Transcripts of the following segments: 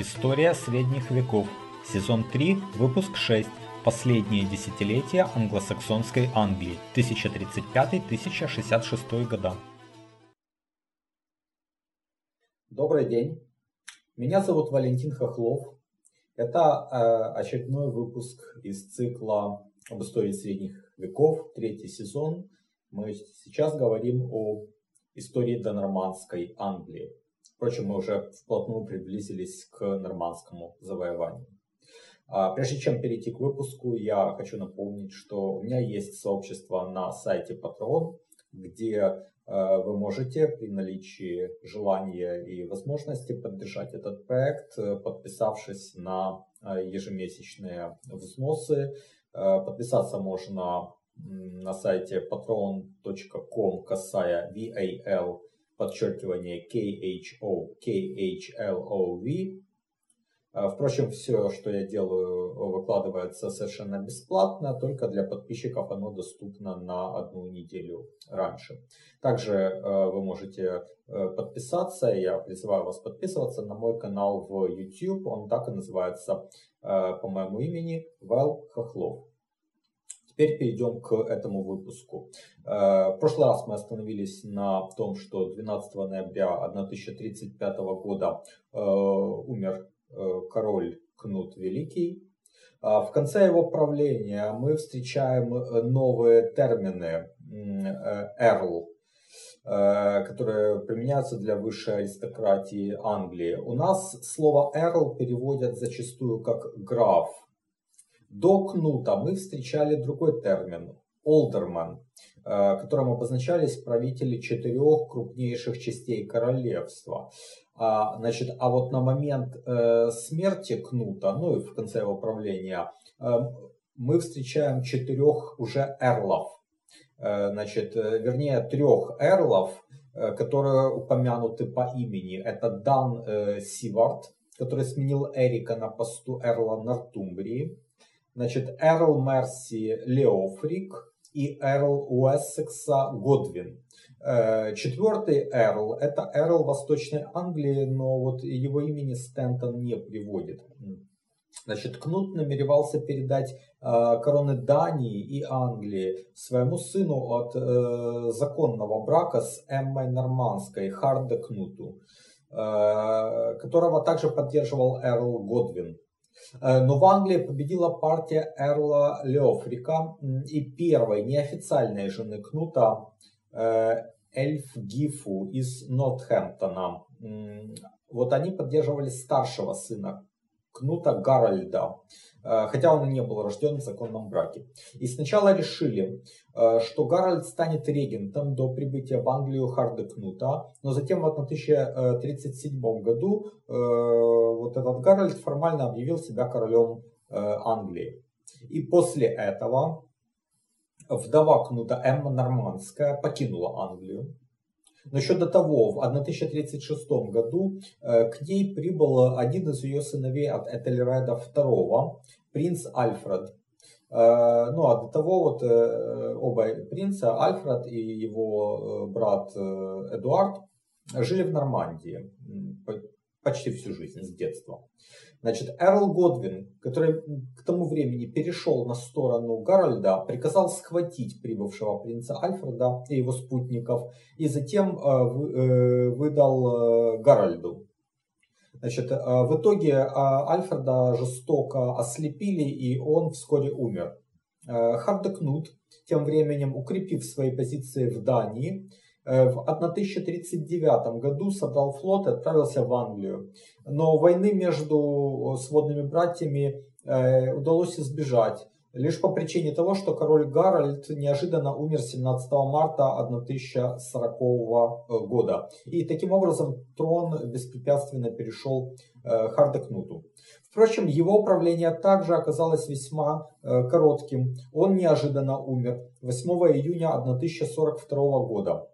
История средних веков. Сезон 3, выпуск 6. Последние десятилетия англосаксонской Англии. 1035-1066 года. Добрый день. Меня зовут Валентин Хохлов. Это э, очередной выпуск из цикла об истории средних веков, третий сезон. Мы сейчас говорим о истории донормандской Англии. Впрочем, мы уже вплотную приблизились к нормандскому завоеванию. А, прежде чем перейти к выпуску, я хочу напомнить, что у меня есть сообщество на сайте Patreon, где э, вы можете при наличии желания и возможности поддержать этот проект, э, подписавшись на э, ежемесячные взносы. Подписаться можно на сайте patreon.com касая VAL подчеркивание KHO, KHLOV. А, впрочем, все, что я делаю, выкладывается совершенно бесплатно, только для подписчиков оно доступно на одну неделю раньше. Также э, вы можете э, подписаться, я призываю вас подписываться на мой канал в YouTube, он так и называется э, по моему имени, Вэл Хохлов. Теперь перейдем к этому выпуску. Э, в прошлый раз мы остановились на том, что 12 ноября 1035 года э, умер э, король Кнут Великий. В конце его правления мы встречаем новые термины «эрл», которые применяются для высшей аристократии Англии. У нас слово «эрл» переводят зачастую как «граф», до кнута мы встречали другой термин – олдерман, э, которым обозначались правители четырех крупнейших частей королевства. А, значит, а вот на момент э, смерти Кнута, ну и в конце его правления, э, мы встречаем четырех уже эрлов. Значит, вернее, трех эрлов, которые упомянуты по имени. Это Дан Сивард, который сменил Эрика на посту эрла Нортумбрии значит, Эрл Мерси Леофрик и Эрл Уэссекса Годвин. Э, четвертый Эрл – это Эрл Восточной Англии, но вот его имени Стентон не приводит. Значит, Кнут намеревался передать э, короны Дании и Англии своему сыну от э, законного брака с Эммой Нормандской, Харде Кнуту, э, которого также поддерживал Эрл Годвин. Э, но в Англии победила партия Эрла Леофрика и первой неофициальной жены Кнута э, Эльф Гифу из Нортхэмптона. Вот они поддерживали старшего сына Кнута Гарольда, э, хотя он и не был рожден в законном браке. И сначала решили, э, что Гарольд станет регентом до прибытия в Англию Харда Кнута, но затем в 1037 году э, вот этот Гарольд формально объявил себя королем Англии. И после этого вдова Кнута Эмма Нормандская покинула Англию. Но еще до того, в 1036 году э, к ней прибыл один из ее сыновей от Этельреда II, принц Альфред. Э, ну а до того вот э, оба принца, Альфред и его брат Эдуард, жили в Нормандии почти всю жизнь, с детства. Значит, Эрл Годвин, который к тому времени перешел на сторону Гарольда, приказал схватить прибывшего принца Альфреда и его спутников, и затем э, э, выдал э, Гарольду. Значит, в итоге Альфреда жестоко ослепили, и он вскоре умер. Хардекнут, тем временем укрепив свои позиции в Дании, Э, в 1039 году собрал флот и отправился в Англию. Но войны между сводными братьями э, удалось избежать. Лишь по причине того, что король Гарольд неожиданно умер 17 марта 1040 года. И таким образом трон беспрепятственно перешел э, Хардекнуту. Впрочем, его правление также оказалось весьма коротким. Он неожиданно умер 8 июня 1042 года.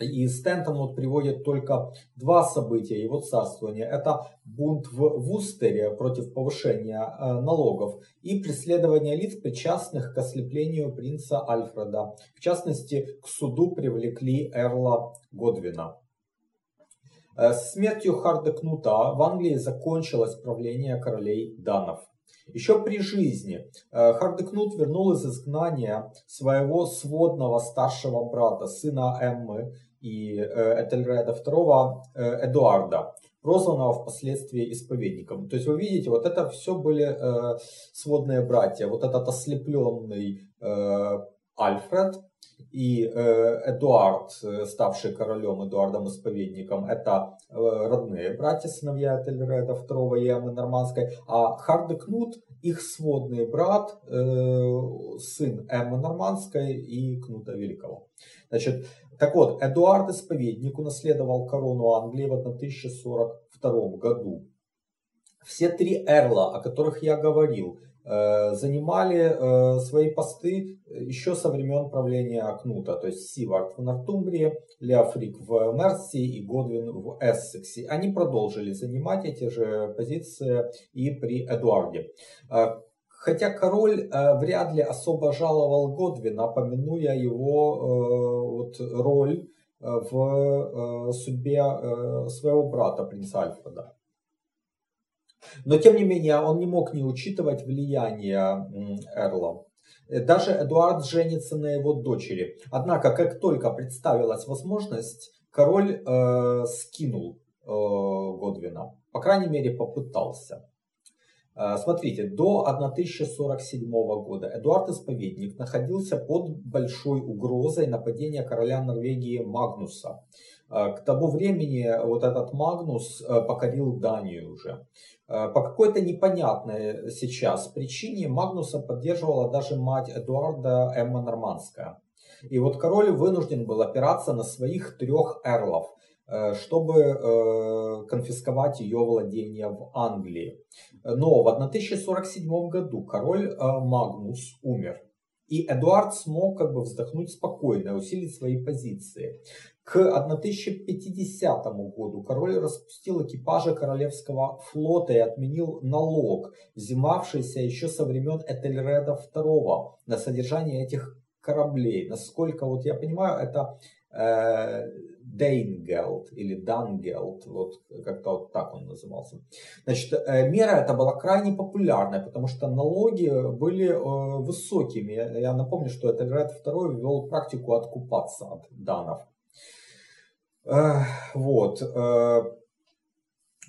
И Стентон вот приводит только два события его царствования. Это бунт в Вустере против повышения э, налогов и преследование лиц, причастных к ослеплению принца Альфреда. В частности, к суду привлекли Эрла Годвина. С смертью Харда Кнута в Англии закончилось правление королей данов. Еще при жизни Хардекнут вернул из изгнания своего сводного старшего брата, сына Эммы и Этельреда II Эдуарда, прозванного впоследствии исповедником. То есть вы видите, вот это все были э, сводные братья. Вот этот ослепленный э, Альфред и э, Эдуард, э, ставший королем Эдуардом Исповедником, это э, родные братья, сыновья Этельреда II и Эммы Нормандской, а Хардекнут их сводный брат, э, сын Эммы Нормандской и Кнута Великого. Значит, так вот, Эдуард Исповедник унаследовал корону Англии в 1042 году. Все три эрла, о которых я говорил, э, занимали э, свои посты еще со времен правления Кнута, то есть Сивард в Нортумбрии, Леофрик в Мерсии и Годвин в Эссексе. Они продолжили занимать эти же позиции и при Эдуарде. Хотя король э, вряд ли особо жаловал Годвина, помянуя его э, вот, роль э, в судьбе своего брата, принца Альфреда. Но тем не менее он не мог не учитывать влияние Эрла. Даже Эдуард женится на его дочери. Однако, как только представилась возможность, король э, скинул э, Годвина. По крайней мере, попытался. А, смотрите, до 1047 года Эдуард Исповедник находился под большой угрозой нападения короля Норвегии Магнуса. А, к тому времени вот этот Магнус а, покорил Данию уже. По какой-то непонятной сейчас причине Магнуса поддерживала даже мать Эдуарда Эмма Нормандская. И вот король вынужден был опираться на своих трех эрлов – чтобы э, конфисковать ее владения в Англии. Но в 1047 году король э, Магнус умер. И Эдуард смог как бы вздохнуть спокойно, усилить свои позиции. К 1050 году король распустил экипажи королевского флота и отменил налог, взимавшийся еще со времен Этельреда II на содержание этих кораблей. Насколько вот я понимаю, это Дейнгелд или Дангелд, вот как-то вот так он назывался. Значит, э, мера эта была крайне популярная, потому что налоги были э, высокими. Я напомню, что Этельред II ввел практику откупаться от данов. Вот.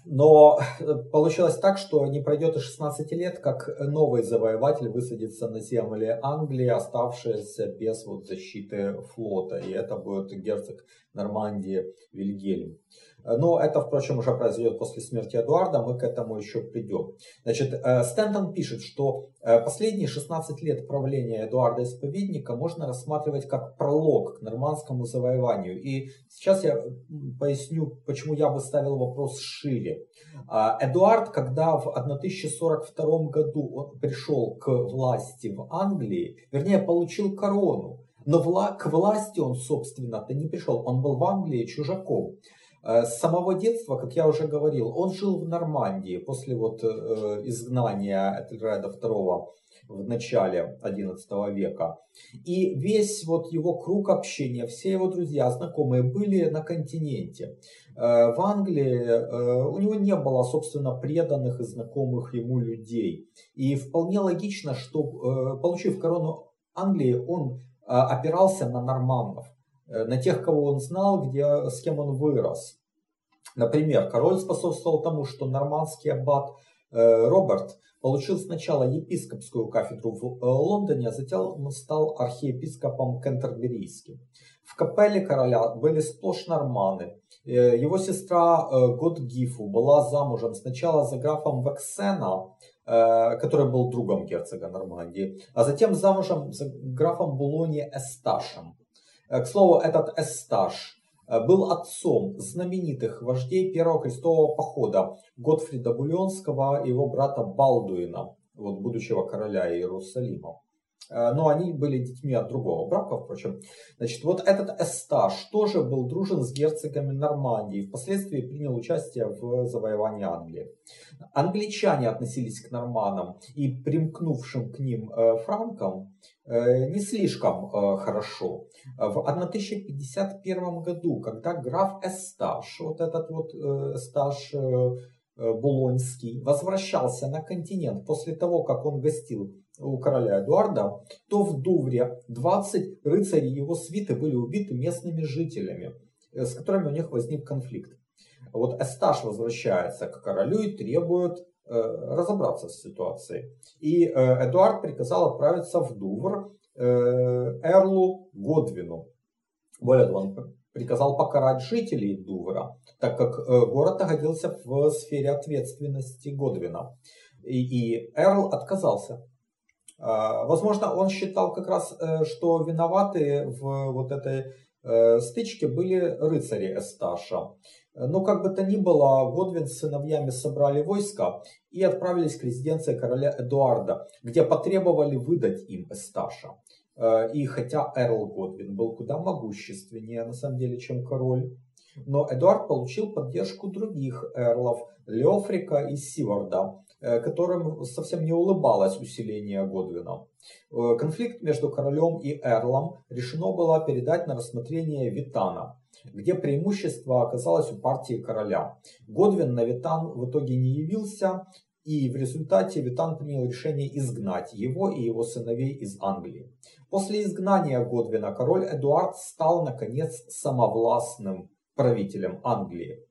Но э, получилось так, что не пройдет и 16 лет, как новый завоеватель высадится на земле Англии, оставшаяся без вот защиты флота. И это будет герцог Нормандии Вильгельм. Но это, впрочем, уже произойдет после смерти Эдуарда, мы к этому еще придем. Значит, э, Стентон пишет, что э, последние 16 лет правления Эдуарда Исповедника можно рассматривать как пролог к нормандскому завоеванию. И сейчас я поясню, почему я бы ставил вопрос шире. А, Эдуард, когда в 1042 году он пришел к власти в Англии, вернее, получил корону, но к власти он, собственно-то не пришел, он был в Англии чужаком. Э, с самого детства, как я уже говорил, он жил в Нормандии после вот э, изгнания Этельреда II в начале XI века. И весь вот его круг общения, все его друзья, знакомые были на континенте. Э, в Англии у него не было, собственно, преданных и знакомых ему людей. И вполне логично, что, получив корону Англии, он опирался на нормандов. Э, на тех, кого он знал, где, с кем он вырос. Например, король способствовал тому, что нормандский аббат э, Роберт получил сначала епископскую кафедру в э, Лондоне, а затем стал архиепископом Кентерберийским. В капелле короля были сплошь норманы. Его сестра Годгифу была замужем сначала за графом Вексена, который был другом герцога Нормандии, а затем замужем за графом Булони Эсташем. Э, к слову, этот Эсташ э, был отцом знаменитых вождей Первого крестового похода Готфрида Бульонского и его брата Балдуина, вот, будущего короля Иерусалима. Э, но они были детьми от другого брака, впрочем. Значит, вот этот Эсташ тоже был дружен с герцогами Нормандии, впоследствии принял участие в завоевании Англии. Англичане относились к норманам и примкнувшим к ним э, франкам э, не слишком хорошо. В 1051 году, когда граф Эсташ, вот этот вот Эсташ Булонский, возвращался на континент после того, как он гостил у короля Эдуарда, то в Дувре 20 рыцарей его свиты были убиты местными жителями, э, с которыми у них возник конфликт. Вот Эсташ возвращается к королю и требует э, разобраться с ситуацией. И э, Эдуард приказал отправиться в Дувр э, Эрлу Годвину. Более того, он приказал покарать жителей Дувра, так как э, город находился в сфере ответственности Годвина. И, и Эрл отказался. А, возможно, он считал как раз, э, что виноваты в вот этой э, стычке были рыцари Эсташа. Но как бы то ни было, Годвин с сыновьями собрали войска и отправились к резиденции короля Эдуарда, где потребовали выдать им Эсташа. Э, и хотя Эрл Годвин был куда могущественнее на самом деле, чем король, но Эдуард получил поддержку других эрлов, Леофрика и Сиварда, Э, которым совсем не улыбалось усиление Годвина. Э, конфликт между королем и эрлом решено было передать на рассмотрение Витана, где преимущество оказалось у партии короля. Годвин на Витан в итоге не явился, и в результате Витан принял решение изгнать его и его сыновей из Англии. После изгнания Годвина король Эдуард стал, наконец, самовластным правителем Англии.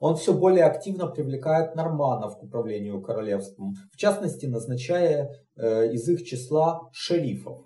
Он все более активно привлекает норманов к управлению королевством, в частности назначая э, из их числа шерифов.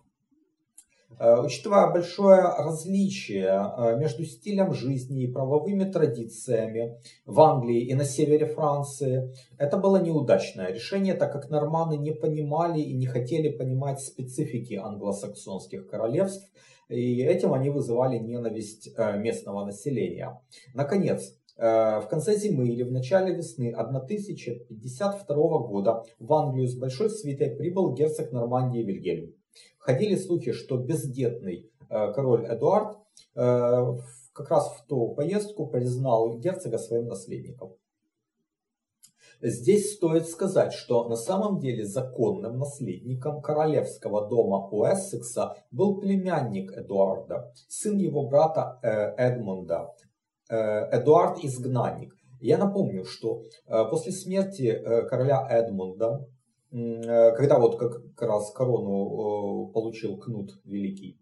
Э, учитывая большое различие э, между стилем жизни и правовыми традициями в Англии и на севере Франции, это было неудачное решение, так как норманы не понимали и не хотели понимать специфики англосаксонских королевств, и этим они вызывали ненависть местного населения. Наконец, в конце зимы или в начале весны 1052 года в Англию с большой свитой прибыл герцог Нормандии Вильгельм. Ходили слухи, что бездетный э, король Эдуард э, как раз в ту поездку признал герцога своим наследником. Здесь стоит сказать, что на самом деле законным наследником королевского дома Уэссекса был племянник Эдуарда, сын его брата Эдмунда, Э, Эдуард Изгнанник. Я напомню, что э, после смерти э, короля Эдмунда, когда вот как раз корону получил Кнут Великий,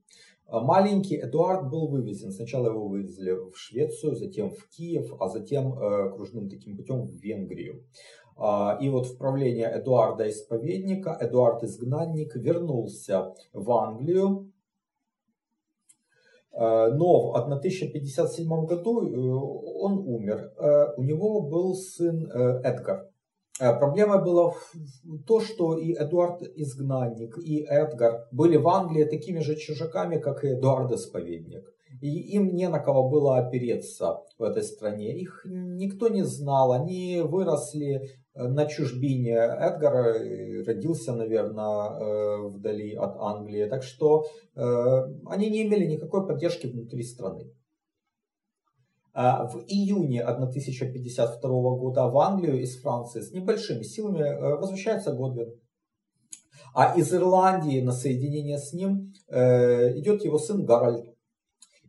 маленький Эдуард был вывезен. Сначала его вывезли в Швецию, затем в Киев, а затем кружным таким путем в Венгрию. А, и вот в правление Эдуарда Исповедника Эдуард Изгнанник вернулся в Англию, Э, но в 1057 году э, он умер. Э, у него был сын Эдгар. Проблема была в то, что и Эдуард Изгнанник, и Эдгар были в Англии такими же чужаками, как и Эдуард Исповедник. И им не на кого было опереться в этой стране. Их никто не знал. Они выросли Э, на чужбине. Эдгар э, родился, наверное, э, вдали от Англии. Так что они не имели никакой поддержки внутри страны. А в июне 1052 года в Англию из Франции с небольшими силами возвращается Годвин. А из Ирландии на соединение с ним идет его сын Гарольд.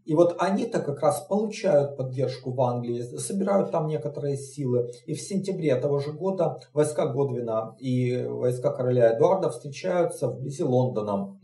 И вот они-то как раз получают поддержку в Англии, собирают там некоторые силы. И в сентябре того же года войска Годвина и войска короля Эдуарда встречаются вблизи Лондона.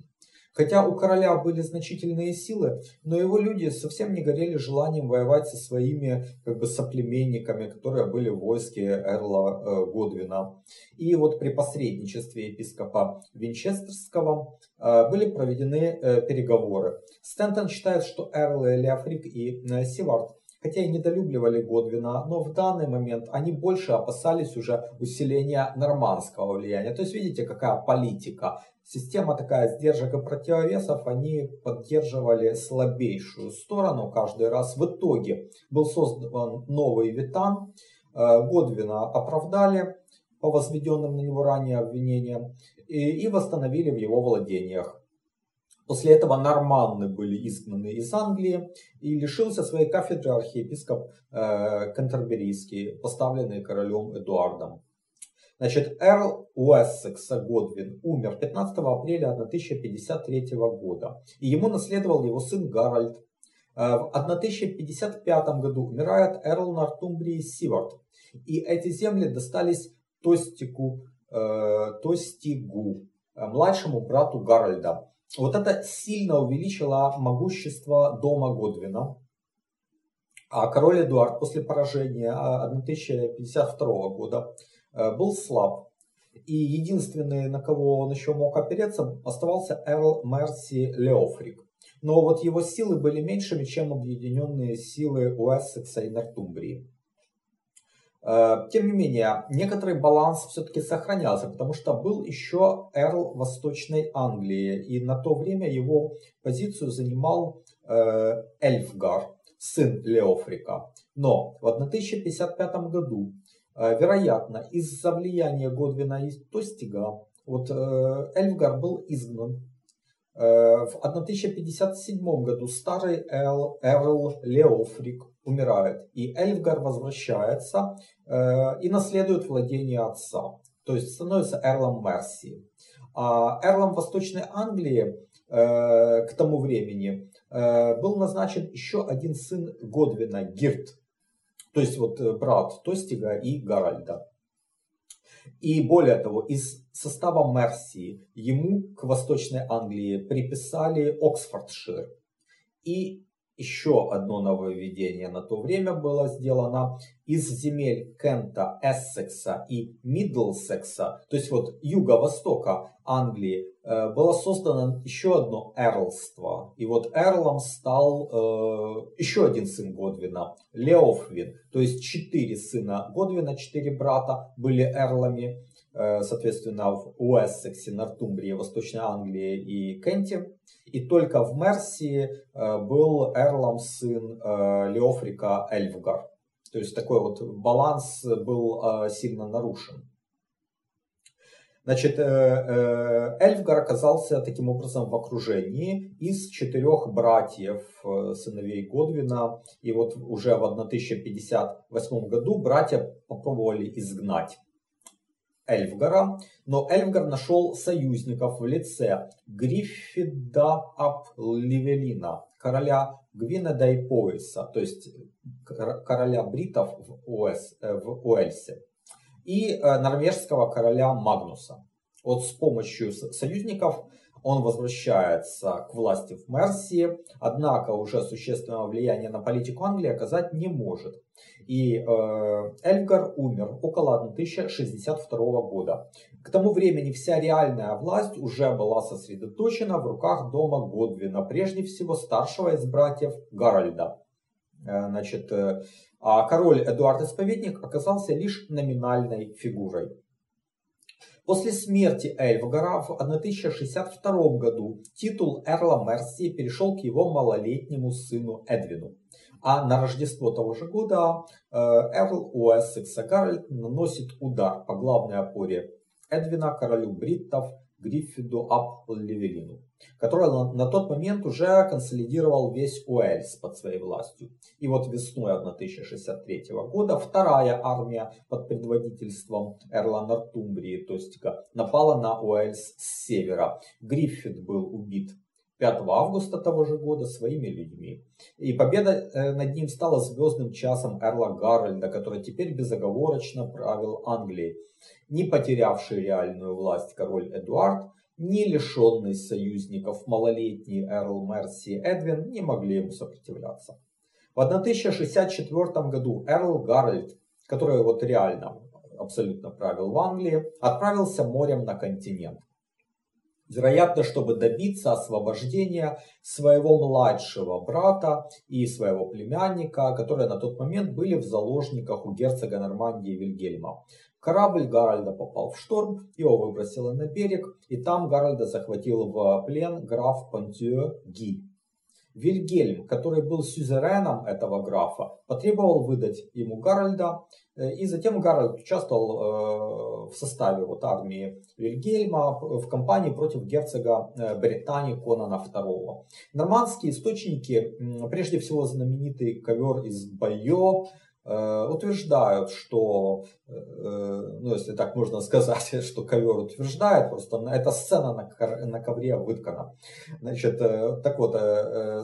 Хотя у короля были значительные силы, но его люди совсем не горели желанием воевать со своими как бы, соплеменниками, которые были в войске Эрла э, Годвина. И вот при посредничестве епископа Винчестерского э, были проведены э, переговоры. Стентон считает, что Эрл, Леофрик и Сивард хотя и недолюбливали Годвина, но в данный момент они больше опасались уже усиления нормандского влияния. То есть видите, какая политика. Система такая сдержек и противовесов, они поддерживали слабейшую сторону каждый раз. В итоге был создан новый Витан, э, Годвина оправдали, по возведенным на него ранее обвинениям и, и восстановили в его владениях. После этого норманны были изгнаны из Англии и лишился своей кафедры архиепископ э, Кантерберийский, поставленный королем Эдуардом. Значит, Эрл Уэссекса Годвин умер 15 апреля 1053 года, и ему наследовал его сын Гарольд. Э, в 1055 году умирает Эрл Нортумбрии Сивард, и эти земли достались Тостику, э, Тостигу, э, младшему брату Гарольда. Вот это сильно увеличило могущество дома Годвина. А король Эдуард после поражения 1052 года Э, был слаб. И единственный, на кого он еще мог опереться, оставался Эрл Мерси Леофрик. Но вот его силы были меньшими, чем объединенные силы Уэссекса и Нортумбрии. Э, тем не менее, некоторый баланс все-таки сохранялся, потому что был еще Эрл Восточной Англии, и на то время его позицию занимал э, Эльфгар, сын Леофрика. Но в 1055 году Э, вероятно, из-за влияния Годвина и Тостига, вот Эльфгар был изгнан. Э, в 1057 году старый Эл, Эрл Леофрик умирает, и Эльфгар возвращается и наследует владение отца, то есть становится Эрлом Мерсии. А Эрлом Восточной Англии к тому времени был назначен еще один сын Годвина, Гирт, то есть вот э, брат Тостига и Гаральда. И более того, из состава Мерсии ему к Восточной Англии приписали Оксфордшир. И еще одно нововведение на то время было сделано из земель Кента, Эссекса и Мидлсекса, то есть вот юго-востока Англии, э, было создано еще одно эрлство. И вот эрлом стал э, еще один сын Годвина, Леофвин. То есть четыре сына Годвина, четыре брата были эрлами, соответственно, в Уэссексе, Нортумбрии, Восточной Англии и Кенте. И только в Мерсии э, был эрлом сын э, Леофрика Эльфгар. То есть такой вот баланс был э, сильно нарушен. Значит, Эльфгар оказался таким образом в окружении из четырех братьев, сыновей Годвина. И вот уже в 1058 году братья попробовали изгнать Эльфгара, но Эльфгар нашел союзников в лице Гриффида ап Ливелина, короля Гвинеда и Пояса, то есть короля бритов в, Уэс, э, в Уэльсе, и э, норвежского короля Магнуса. Вот с помощью союзников он возвращается к власти в Мерсии, однако уже существенного влияния на политику Англии оказать не может. И э, Эльфгар умер около 1062 года. К тому времени вся реальная власть уже была сосредоточена в руках дома Годвина, прежде всего старшего из братьев Гарольда. Э, значит, э, а король Эдуард Исповедник оказался лишь номинальной фигурой. После смерти Эльфгара в 1062 году титул Эрла Мерсии перешел к его малолетнему сыну Эдвину. А на Рождество того же года э, Эрл Уэссекса Гарольд наносит удар по главной опоре Эдвина, королю бриттов, Гриффиду ап Левелину, который на, на тот момент уже консолидировал весь Уэльс под своей властью. И вот весной 1063 года вторая армия под предводительством Эрла Нортумбрии, то есть напала на Уэльс с севера. Гриффит был убит 5 августа того же года своими людьми. И победа э, над ним стала звездным часом Эрла Гарольда, который теперь безоговорочно правил Англией. Не потерявший реальную власть король Эдуард, не лишенный союзников малолетний Эрл Мерси Эдвин не могли ему сопротивляться. В 1064 году Эрл Гарольд, который вот реально абсолютно правил в Англии, отправился морем на континент. Вероятно, чтобы добиться освобождения своего младшего брата и своего племянника, которые на тот момент были в заложниках у герцога Нормандии Вильгельма. Корабль Гарольда попал в шторм, его выбросило на берег, и там Гарольда захватил в плен граф Пантио Ги. Вильгельм, который был сюзереном этого графа, потребовал выдать ему Гарольда, э, и затем Гарольд участвовал э, в составе вот армии Вильгельма в кампании против герцога э, Британии Конана II. Нормандские источники, прежде всего знаменитый ковер из Байо, утверждают, что, ну если так можно сказать, что ковер утверждает, просто эта сцена на, ковре выткана. Значит, э, так вот,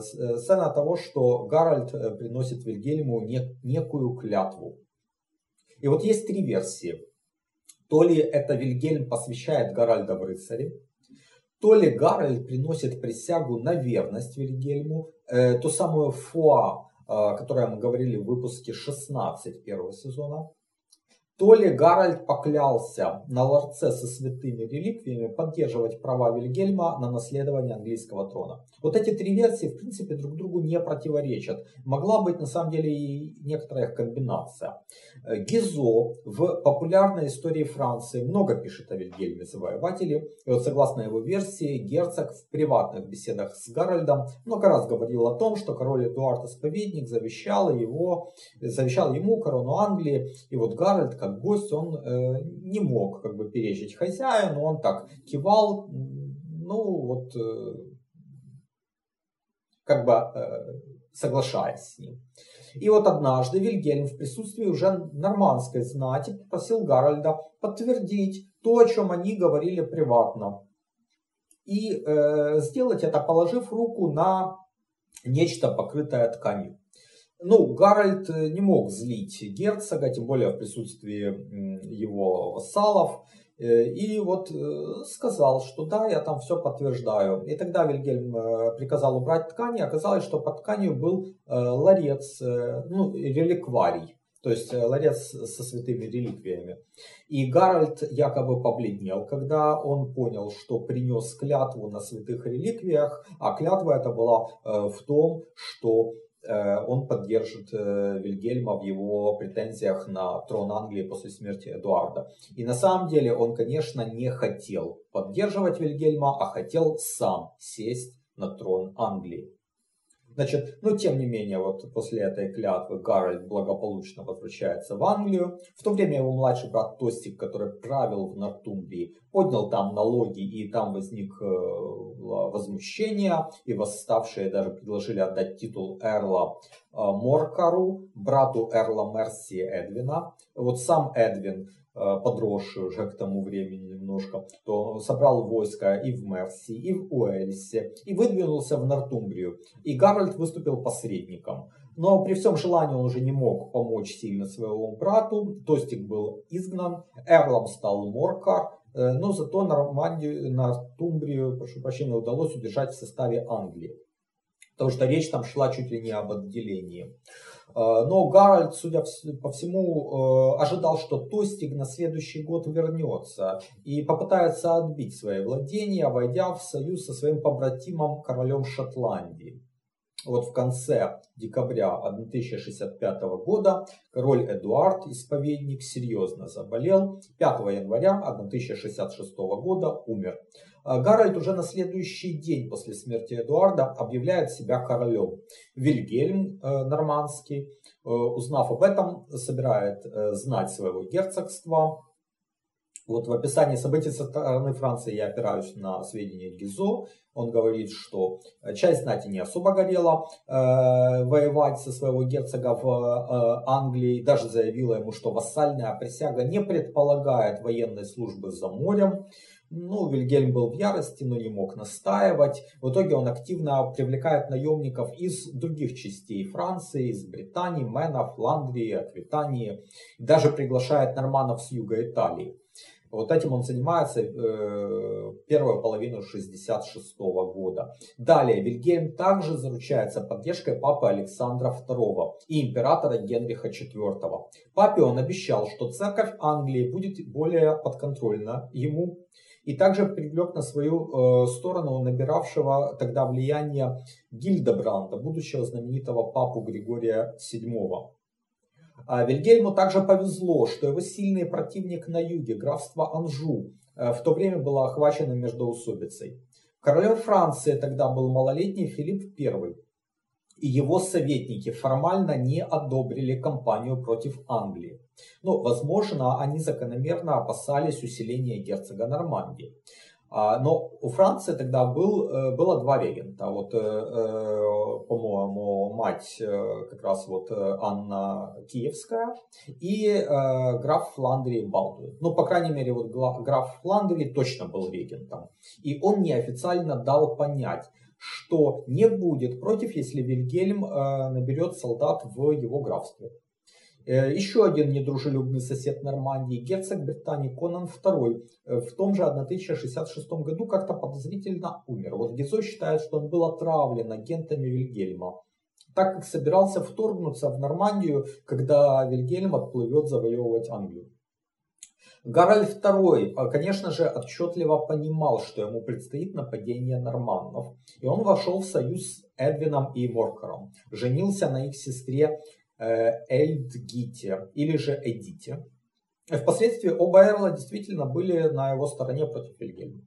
сцена того, что Гарольд приносит Вильгельму некую клятву. И вот есть три версии. То ли это Вильгельм посвящает Гарольда в рыцаре, то ли Гарольд приносит присягу на верность Вильгельму, э, ту самую foi, о которой мы говорили в выпуске 16 первого сезона, то ли Гарольд поклялся на ларце со святыми реликвиями поддерживать права Вильгельма на наследование английского трона. Вот эти три версии, в принципе, друг другу не противоречат. Могла быть, на самом деле, и некоторая комбинация. Гизо в популярной истории Франции много пишет о Вильгельме Завоевателе. И вот согласно его версии, герцог в приватных беседах с Гарольдом много раз говорил о том, что король Эдуард Исповедник завещал, его, завещал ему корону Англии. И вот Гарольд, как гость, он э, не мог как бы перечить хозяину, он так кивал, ну вот, э, как бы э, соглашаясь с ним. И вот однажды Вильгельм в присутствии уже нормандской знати попросил Гарольда подтвердить то, о чем они говорили приватно. И э, сделать это, положив руку на нечто покрытое тканью. Ну, Гарольд э, не мог злить герцога, тем более в присутствии его вассалов. Э, и вот э, сказал, что да, я там все подтверждаю. И тогда Вильгельм приказал убрать ткани. Оказалось, что под тканью был ларец, ну, реликварий. То есть ларец со святыми реликвиями. И Гарольд якобы побледнел, когда он понял, что принес клятву на святых реликвиях, а клятва это была в том, что он поддержит э, Вильгельма в его претензиях на трон Англии после смерти Эдуарда. И на самом деле он, конечно, не хотел поддерживать Вильгельма, а хотел сам сесть на трон Англии. Значит, ну тем не менее, вот после этой клятвы Гарольд благополучно возвращается в Англию. В то время его младший брат Тостик, который правил в Нортумбрии, поднял там налоги и там возник э, возмущение. И восставшие даже предложили отдать титул Эрла э, Моркару, брату Эрла Мерси Эдвина. Вот сам Эдвин Э, подросший уже к тому времени немножко, то собрал войска и в Мерси, и в Уэльсе, и выдвинулся в Нортумбрию. И Гарольд выступил посредником. Но при всем желании он уже не мог помочь сильно своему брату. Тостик был изгнан, Эрлом стал Моркар, э, но зато Нормандию, Нортумбрию, прошу прощения, удалось удержать в составе Англии. Потому что речь там шла чуть ли не об отделении. Э, но Гарольд, судя по всему, э, ожидал, что Тостиг на следующий год вернется и попытается отбить свои владения, войдя в союз со своим побратимом королем Шотландии. Вот в конце декабря 1065 года король Эдуард, исповедник, серьезно заболел. 5 января 1066 года умер. А Гарольд уже на следующий день после смерти Эдуарда объявляет себя королем. Вильгельм э, нормандский, э, узнав об этом, собирает э, знать своего герцогства. Вот в описании событий со стороны Франции я опираюсь на сведения Гизо. Он говорит, что часть знати не особо горела э, воевать со своего герцога в э, Англии. Даже заявила ему, что вассальная присяга не предполагает военной службы за морем. Ну, Вильгельм был в ярости, но не мог настаивать. В итоге он активно привлекает наемников из других частей Франции, из Британии, Мэна, Фландрии, Аквитании. Даже приглашает норманов с юга Италии. Вот этим он занимается э, первую половину 66 года. Далее Вильгельм также заручается поддержкой папы Александра II и императора Генриха IV. Папе он обещал, что церковь Англии будет более подконтрольна ему и также привлек на свою э, сторону набиравшего тогда влияние Гильдебранда, будущего знаменитого папу Григория VII. А Вильгельму также повезло, что его сильный противник на юге, графство Анжу, э, в то время было охвачено междоусобицей. Королем Франции тогда был малолетний Филипп I. и его советники формально не одобрили кампанию против Англии. Но, возможно, они закономерно опасались усиления герцога Нормандии. А, но у Франции тогда был, э, было два регента. Вот, э, э, по-моему, мать как раз вот Анна Киевская и граф Фландрии Балдуин. Ну, по крайней мере, вот граф Фландрии точно был регентом. И он неофициально дал понять, что не будет против, если Вильгельм наберет солдат в его графстве. Э, еще один недружелюбный сосед Нормандии, герцог Британии Конан II, э, в том же 1066 году как-то подозрительно умер. Вот Гизо считает, что он был отравлен агентами Вильгельма, так как собирался вторгнуться в Нормандию, когда Вильгельм отплывет завоевывать Англию. Гарольд II, э, конечно же, отчетливо понимал, что ему предстоит нападение норманнов, и он вошел в союз с Эдвином и Моркером, женился на их сестре Э, Эльдгите или же Эдите. Впоследствии оба Эрла действительно были на его стороне против Вильгельма.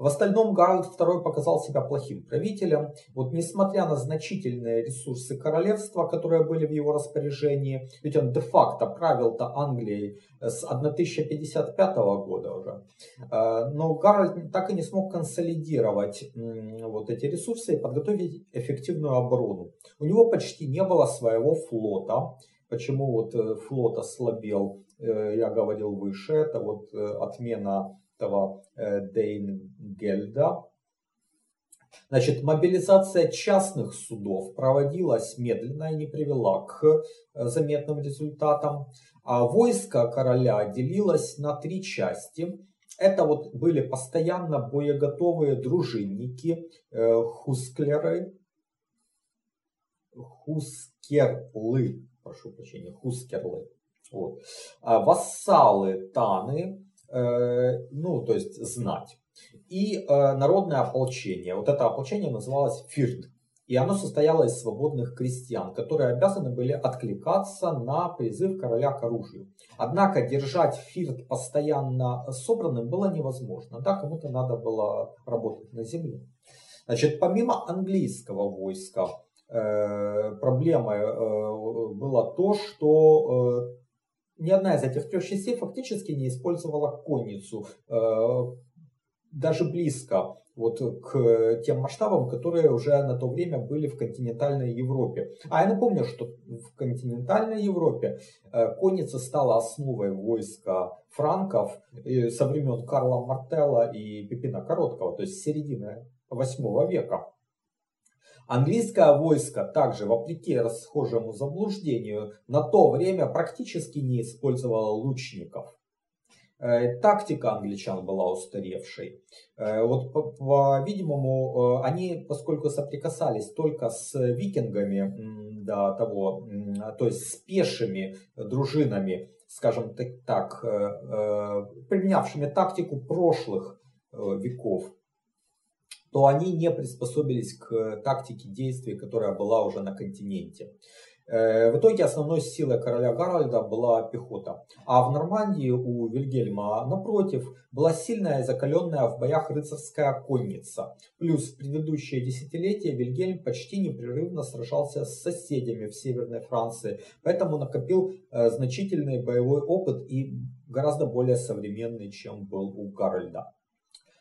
В остальном Гарольд II показал себя плохим правителем. Вот несмотря на значительные ресурсы королевства, которые были в его распоряжении, ведь он де-факто правил-то Англией с 1055 года уже, э, но Гарольд так и не смог консолидировать вот эти ресурсы и подготовить эффективную оборону. У него почти не было своего флота. Почему вот э, флот ослабел, э, я говорил выше, это вот отмена этого э, Дейнгельда. Значит, мобилизация частных судов проводилась медленно и не привела к э, заметным результатам. А войско короля делилось на три части. Это вот были постоянно боеготовые дружинники, э, хусклеры, хускерлы, прошу прощения, хускерлы. Вот. А вассалы Таны, ну, то есть знать. И э, народное ополчение. Вот это ополчение называлось Фирт. И оно состояло из свободных крестьян, которые обязаны были откликаться на призыв короля к оружию. Однако держать Фирт постоянно собранным было невозможно. Да, кому-то надо было работать на земле. Значит, помимо английского войска, э, проблемой э, было то, что э, ни одна из этих трех частей фактически не использовала конницу э, даже близко вот к тем масштабам, которые уже на то время были в континентальной Европе. А я напомню, что в континентальной Европе э, конница стала основой войска франков со времен Карла Мартелла и Пепина Короткого, то есть с середины 8 века. Английское войско также, вопреки расхожему заблуждению, на то время практически не использовало лучников. Э, тактика англичан была устаревшей. Э, вот, по-видимому, э, они, поскольку соприкасались только с викингами до того, то есть с пешими дружинами, скажем так, применявшими тактику прошлых веков, то они не приспособились к тактике действий, которая была уже на континенте. Э, в итоге основной силой короля Гарольда была пехота. А в Нормандии у Вильгельма, напротив, была сильная и закаленная в боях рыцарская конница. Плюс в предыдущие десятилетия Вильгельм почти непрерывно сражался с соседями в Северной Франции, поэтому накопил э, значительный боевой опыт и гораздо более современный, чем был у Гарольда.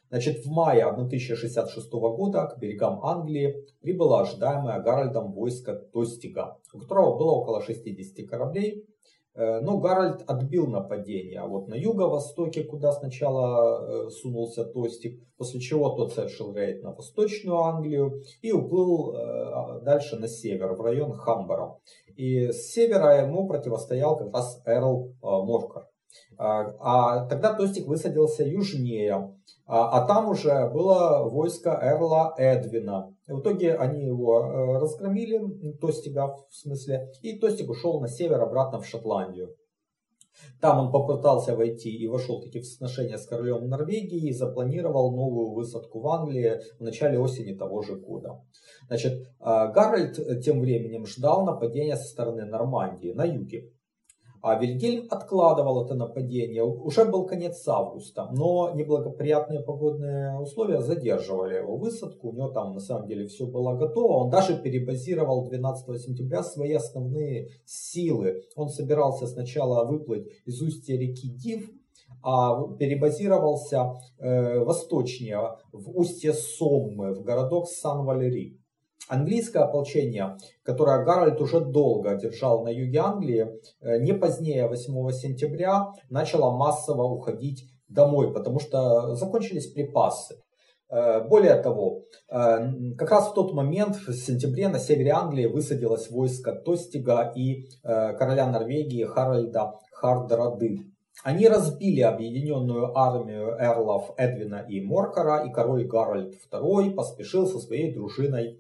Значит, в мае 1066 года к берегам Англии прибыло ожидаемое Гарольдом войско Тостига, у которого было около 60 кораблей. Э, но Гарольд отбил нападение. А вот на юго-востоке, куда сначала э, сунулся Тостиг, после чего тот совершил рейд на восточную Англию и уплыл э, дальше на север, в район Хамбера. И с севера ему противостоял как раз Эрл Моркар. А, а тогда Тостик высадился южнее, а, а там уже было войско Эрла Эдвина. В итоге они его э, разгромили, Тостига в смысле, и Тостик ушел на север обратно в Шотландию. Там он попытался войти и вошел таки в сношение с королем Норвегии и запланировал новую высадку в Англии в начале осени того же года. Значит, а, Гарольд тем временем ждал нападения со стороны Нормандии на юге. А Вильгельм откладывал это нападение. Уже был конец августа, но неблагоприятные погодные условия задерживали его высадку. У него там на самом деле все было готово. Он даже перебазировал 12 сентября свои основные силы. Он собирался сначала выплыть из устья реки Див, а перебазировался э, восточнее, в устье Соммы, в городок Сан-Валери. Английское ополчение, которое Гарольд уже долго держал на юге Англии, э, не позднее 8 сентября начало массово уходить домой, потому что закончились припасы. Э, более того, э, как раз в тот момент, в сентябре, на севере Англии высадилось войско Тостига и короля Норвегии Харальда Хардрады. Они разбили объединенную армию эрлов Эдвина и Моркара, и король Гарольд II поспешил со своей дружиной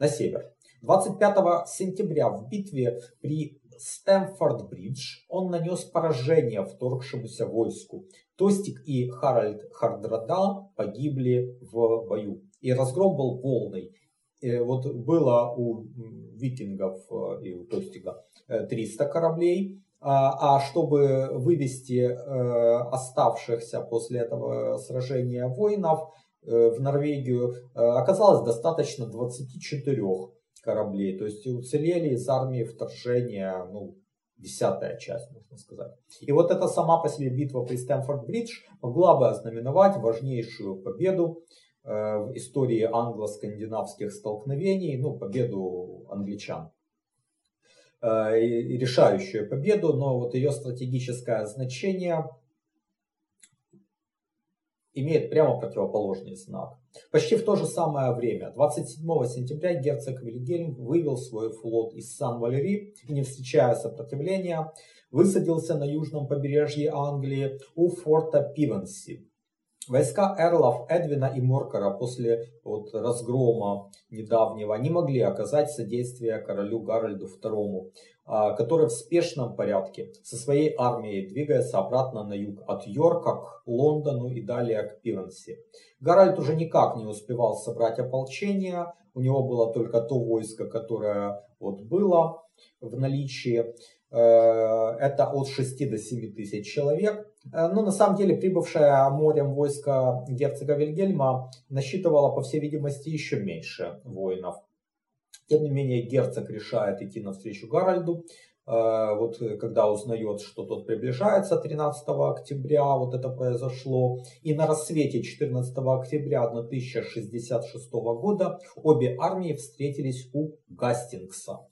на север. 25 сентября в битве при Стэмфорд-Бридж он нанес поражение вторгшемуся войску. Тостик и Харальд Хардрада погибли в бою. И разгром был полный. И вот было у викингов э, и у Тостига 300 э, кораблей, а, а чтобы вывести э, оставшихся после этого сражения воинов, Э, в Норвегию, э, оказалось достаточно 24 кораблей. То есть уцелели из армии вторжения, ну, десятая часть, можно сказать. И вот эта сама по себе битва при Стэнфорд-Бридж могла бы ознаменовать важнейшую победу э, в истории англо-скандинавских столкновений, ну, победу англичан. И решающую победу, но вот ее стратегическое значение имеет прямо противоположный знак. Почти в то же самое время, 27 сентября, герцог Вильгельм вывел свой флот из Сан-Валери и, не встречая сопротивления, высадился на южном побережье Англии у форта Пивенси. Войска эрлов Эдвина и Моркара после вот, разгрома недавнего не могли оказать содействие королю Гарольду II. А, который в спешном порядке со своей армией двигается обратно на юг от Йорка к Лондону и далее к Пивенси. Гарольд уже никак не успевал собрать ополчение, у него было только то войско, которое вот было в наличии. Э, это от 6 до 7 тысяч человек. Э, но на самом деле прибывшее морем войско герцога Вильгельма насчитывало, по всей видимости, еще меньше воинов. Тем не менее, герцог решает идти навстречу Гарольду. Э, вот когда узнает, что тот приближается 13 октября, вот это произошло. И на рассвете 14 октября 1066 года обе армии встретились у Гастингса.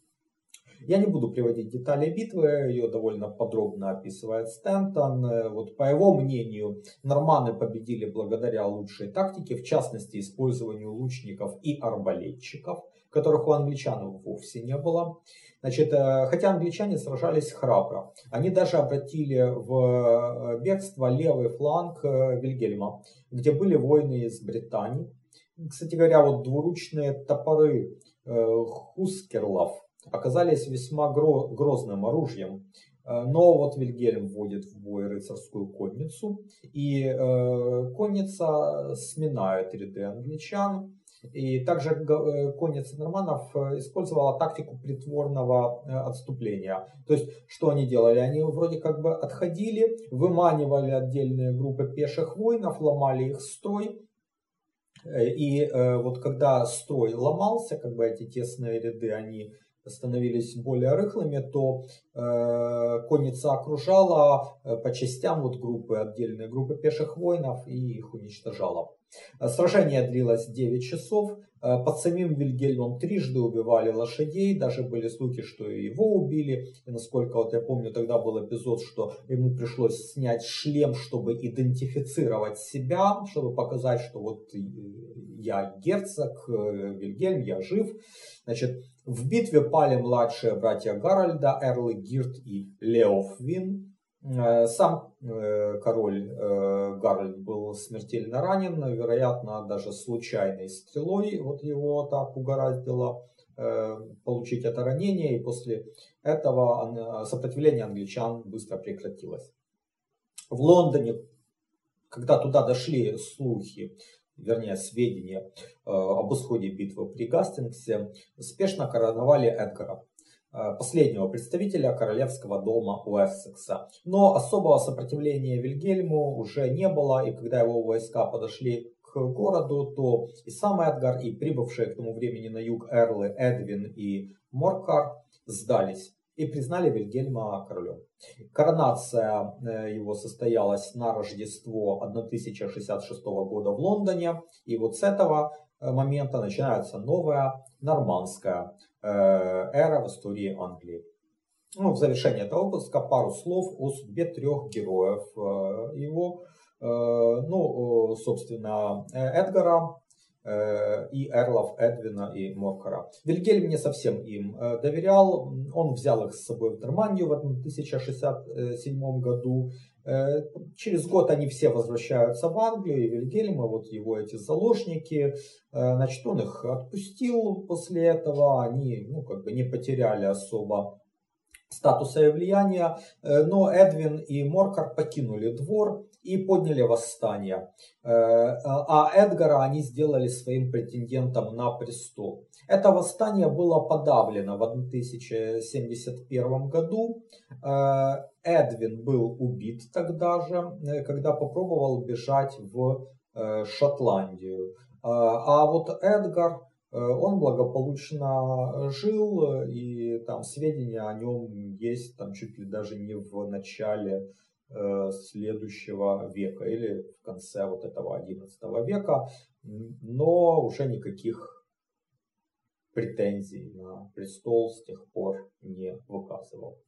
Я не буду приводить детали битвы, ее довольно подробно описывает Стентон. Э, вот по его мнению, норманы победили благодаря лучшей тактике, в частности использованию лучников и арбалетчиков которых у англичан вовсе не было. Значит, э, хотя англичане сражались храбро, они даже обратили в э, бегство левый фланг Вильгельма, где были воины из Британии. Кстати говоря, вот двуручные топоры Хускерлов оказались весьма грозным оружием. Но вот Вильгельм вводит в бой рыцарскую конницу, и конница сминает ряды англичан, и также э, конница норманов э, использовала тактику притворного э, отступления. То есть, что они делали? Они вроде как бы отходили, выманивали отдельные группы пеших воинов, ломали их строй. И вот когда строй ломался, как бы эти тесные ряды, они становились более рыхлыми, то э, конница окружала э, по частям вот группы, отдельные группы пеших воинов и их уничтожала. Сражение длилось 9 часов. Э, под самим Вильгельмом трижды убивали лошадей, даже были слухи, что и его убили. И насколько вот я помню, тогда был эпизод, что ему пришлось снять шлем, чтобы идентифицировать себя, чтобы показать, что вот я герцог, Вильгельм, я жив. Значит, в битве пали младшие братья Гарольда, Эрлы Гирт и Леофвин. Э, сам э, король э, Гарольд был смертельно ранен, вероятно, даже случайной стрелой. Вот его так угораздило получить это ранение, и после этого сопротивление англичан быстро прекратилось. В Лондоне, когда туда дошли слухи вернее, сведения э, об исходе битвы при Гастингсе, спешно короновали Эдгара. последнего представителя королевского дома Уэссекса. Но особого сопротивления Вильгельму уже не было, и когда его войска подошли к городу, то и сам Эдгар, и прибывшие к тому времени на юг Эрлы Эдвин и Моркар сдались и признали Вильгельма королем. Коронация э, его состоялась на Рождество 1066 года в Лондоне, и вот с этого э, момента начинается новая нормандская э, эра в истории Англии. Ну, в завершение этого выпуска пару слов о судьбе трех героев его. Ну, собственно, Эдгара, и эрлов Эдвина и Моккара. Вильгельм не совсем им э, доверял, он взял их с собой в Нормандию в 1067 году. Э, через год они все возвращаются в Англию, и Вильгельм, вот его эти заложники, значит, он их отпустил после этого, они ну, как бы не потеряли особо статуса и влияния, но Эдвин и Моркар покинули двор, и подняли восстание. Э, а Эдгара они сделали своим претендентом на престол. Это восстание было подавлено в 1071 году. Э, Эдвин был убит тогда же, э, когда попробовал бежать в Шотландию. А вот Эдгар, он благополучно жил, и там сведения о нем есть там чуть ли даже не в начале следующего века или в конце вот этого 11 века, но уже никаких претензий на престол с тех пор не выказывал.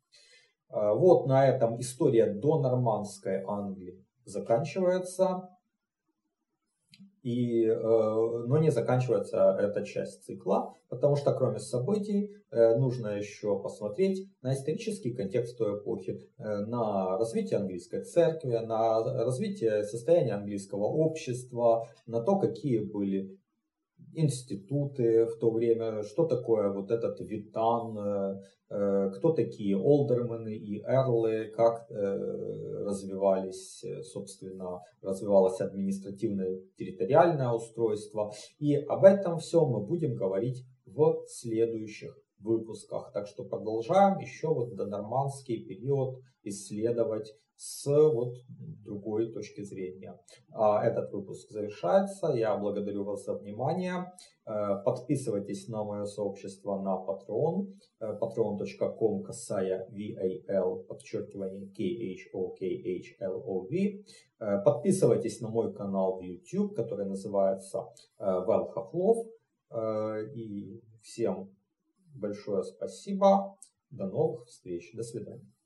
Э, вот на этом история до нормандской Англии заканчивается. И, э, но не заканчивается эта часть цикла, потому что кроме событий э, нужно еще посмотреть на исторический контекст той эпохи, э, на развитие английской церкви, на развитие состояния английского общества, на то, какие были институты в то время, что такое вот этот Витан, э, э, кто такие олдермены и эрлы, как э, развивались, собственно, развивалось административное территориальное устройство. И об этом все мы будем говорить в следующих выпусках. Так что продолжаем еще вот до нормандский период исследовать с вот другой точки зрения. А этот выпуск завершается. Я благодарю вас за внимание. Э, подписывайтесь на мое сообщество на Patreon. Э, patreon.com касая VAL, подчеркивание KHOKHLOV. Э, подписывайтесь на мой канал в YouTube, который называется Well Хохлов. И всем большое спасибо. До новых встреч. До свидания.